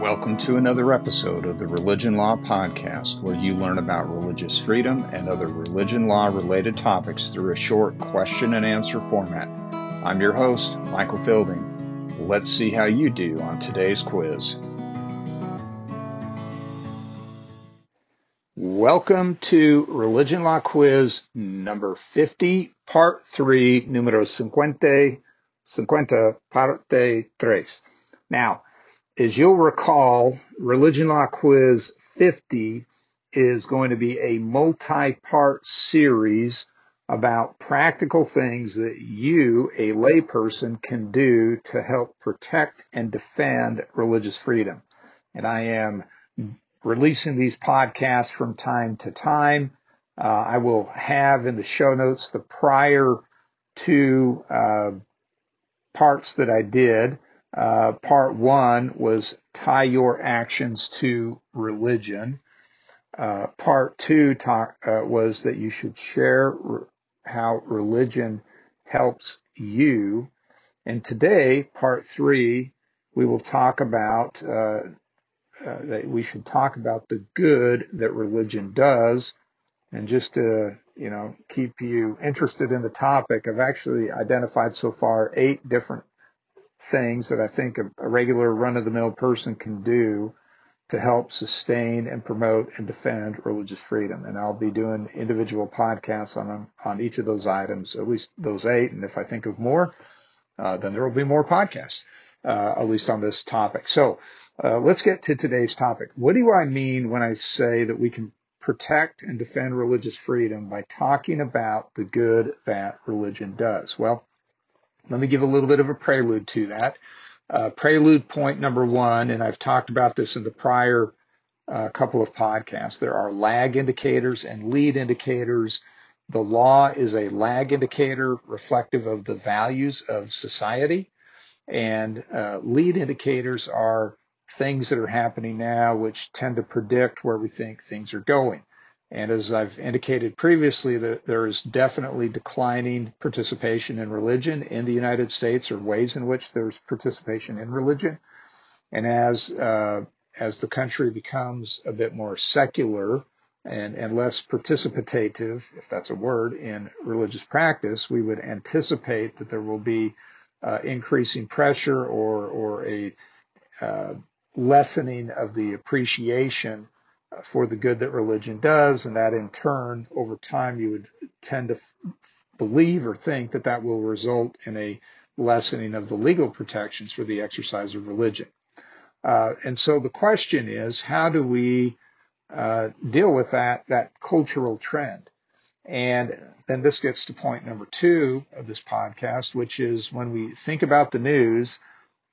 Welcome to another episode of the Religion Law Podcast, where you learn about religious freedom and other religion law related topics through a short question and answer format. I'm your host, Michael Fielding. Let's see how you do on today's quiz. Welcome to Religion Law Quiz number 50, part 3, numero 50, 50, parte 3. Now, as you'll recall, Religion Law Quiz 50 is going to be a multi-part series about practical things that you, a layperson, can do to help protect and defend religious freedom. And I am releasing these podcasts from time to time. Uh, I will have in the show notes the prior two uh, parts that I did. Uh, part one was tie your actions to religion. Uh, part two talk, uh, was that you should share re- how religion helps you. And today, part three, we will talk about uh, uh, that we should talk about the good that religion does. And just to you know keep you interested in the topic, I've actually identified so far eight different things that I think a, a regular run of the mill person can do to help sustain and promote and defend religious freedom. And I'll be doing individual podcasts on on each of those items, at least those eight. And if I think of more, uh, then there will be more podcasts, uh, at least on this topic. So uh, let's get to today's topic. What do I mean when I say that we can protect and defend religious freedom by talking about the good that religion does? Well, let me give a little bit of a prelude to that. Uh, prelude point number one, and I've talked about this in the prior uh, couple of podcasts. There are lag indicators and lead indicators. The law is a lag indicator reflective of the values of society, and uh, lead indicators are things that are happening now which tend to predict where we think things are going. And as I've indicated previously, there is definitely declining participation in religion in the United States, or ways in which there's participation in religion. And as uh, as the country becomes a bit more secular and, and less participative, if that's a word, in religious practice, we would anticipate that there will be uh, increasing pressure or or a uh, lessening of the appreciation for the good that religion does, and that in turn, over time, you would tend to f- believe or think that that will result in a lessening of the legal protections for the exercise of religion. Uh, and so the question is, how do we uh, deal with that that cultural trend? And then this gets to point number two of this podcast, which is when we think about the news,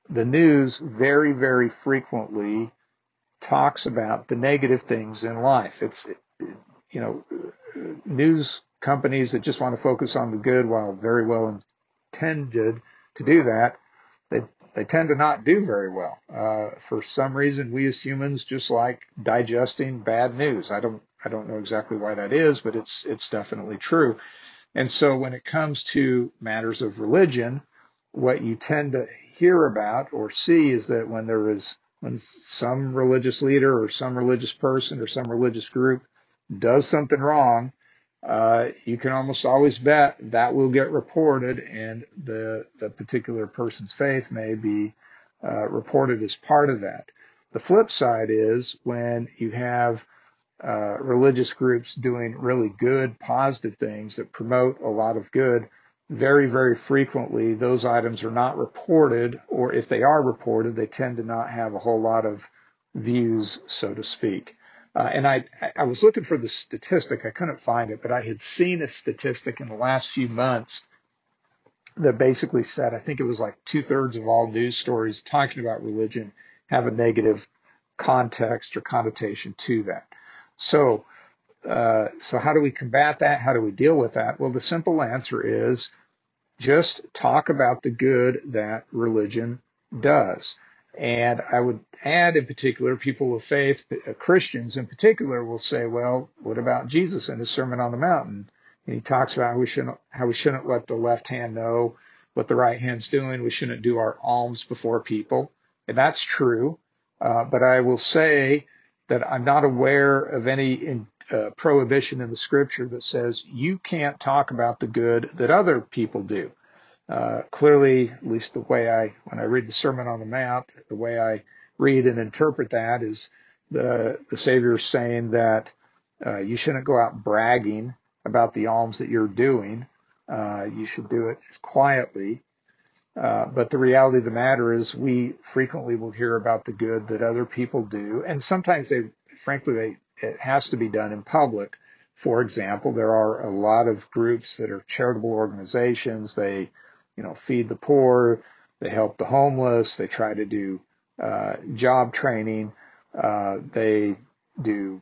the news very, very frequently talks about the negative things in life. It's, you know, news companies that just want to focus on the good while very well intended to do that, they, they tend to not do very well. Uh, for some reason, we as humans just like digesting bad news. I don't, I don't know exactly why that is, but it's, it's definitely true. And so when it comes to matters of religion, what you tend to hear about or see is that when there is when some religious leader or some religious person or some religious group does something wrong, uh, you can almost always bet that will get reported and the, the particular person's faith may be uh, reported as part of that. The flip side is when you have uh, religious groups doing really good, positive things that promote a lot of good, very, very frequently those items are not reported, or if they are reported, they tend to not have a whole lot of views, so to speak. Uh, and I, I was looking for the statistic. I couldn't find it, but I had seen a statistic in the last few months that basically said, I think it was like two thirds of all news stories talking about religion have a negative context or connotation to that. So uh, so how do we combat that? How do we deal with that? Well, the simple answer is just talk about the good that religion does. And I would add in particular, people of faith, uh, Christians in particular will say, well, what about Jesus and his Sermon on the Mountain? And he talks about how we shouldn't, how we shouldn't let the left hand know what the right hand's doing. We shouldn't do our alms before people. And that's true. Uh, but I will say that I'm not aware of any in, uh, prohibition in the scripture that says you can't talk about the good that other people do. Uh, clearly, at least the way I, when I read the Sermon on the Mount, the way I read and interpret that is the the Savior saying that uh, you shouldn't go out bragging about the alms that you're doing. Uh, you should do it quietly. Uh, but the reality of the matter is we frequently will hear about the good that other people do. And sometimes they, frankly, they, it has to be done in public. For example, there are a lot of groups that are charitable organizations. They, you know, feed the poor. They help the homeless. They try to do uh, job training. Uh, they do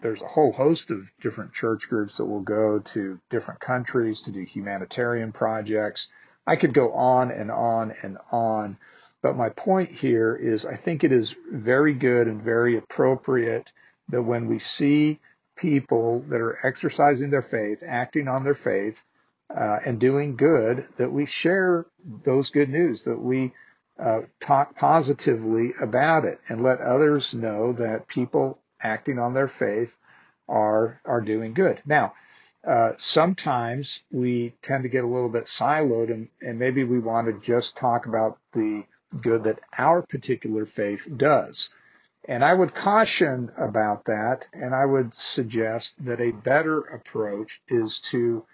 there's a whole host of different church groups that will go to different countries to do humanitarian projects. I could go on and on and on. But my point here is I think it is very good and very appropriate that when we see people that are exercising their faith, acting on their faith, uh, and doing good, that we share those good news, that we uh, talk positively about it and let others know that people acting on their faith are are doing good. Now, uh, sometimes we tend to get a little bit siloed, and, and maybe we want to just talk about the good that our particular faith does. And I would caution about that, and I would suggest that a better approach is to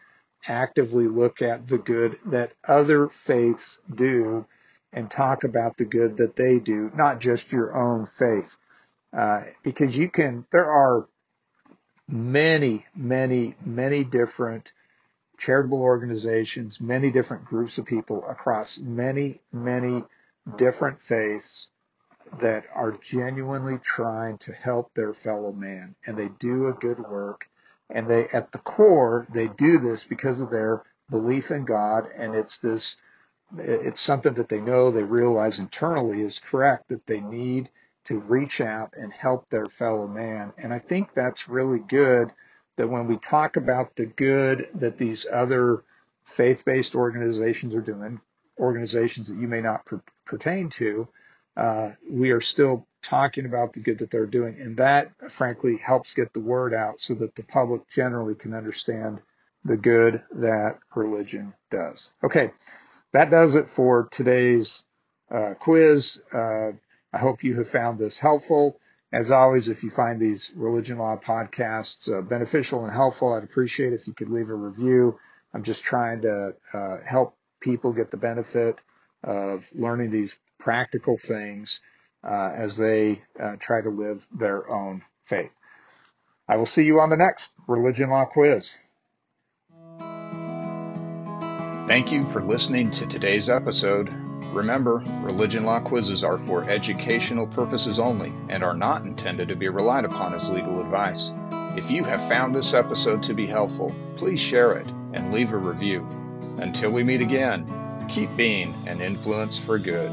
actively look at the good that other faiths do and talk about the good that they do, not just your own faith. Uh, because you can, there are many, many, many different charitable organizations, many different groups of people across many, many different faiths that are genuinely trying to help their fellow man and they do a good work and they at the core they do this because of their belief in God and it's this it's something that they know they realize internally is correct that they need to reach out and help their fellow man. And I think that's really good that when we talk about the good that these other faith-based organizations are doing, organizations that you may not per- pertain to, uh, we are still talking about the good that they're doing. And that, frankly, helps get the word out so that the public generally can understand the good that religion does. Okay, that does it for today's uh, quiz. Uh, I hope you have found this helpful. As always, if you find these religion law podcasts uh, beneficial and helpful, I'd appreciate if you could leave a review. I'm just trying to uh, help people get the benefit of learning these practical things uh, as they uh, try to live their own faith. I will see you on the next religion law quiz. Thank you for listening to today's episode Remember, religion law quizzes are for educational purposes only and are not intended to be relied upon as legal advice. If you have found this episode to be helpful, please share it and leave a review. Until we meet again, keep being an influence for good.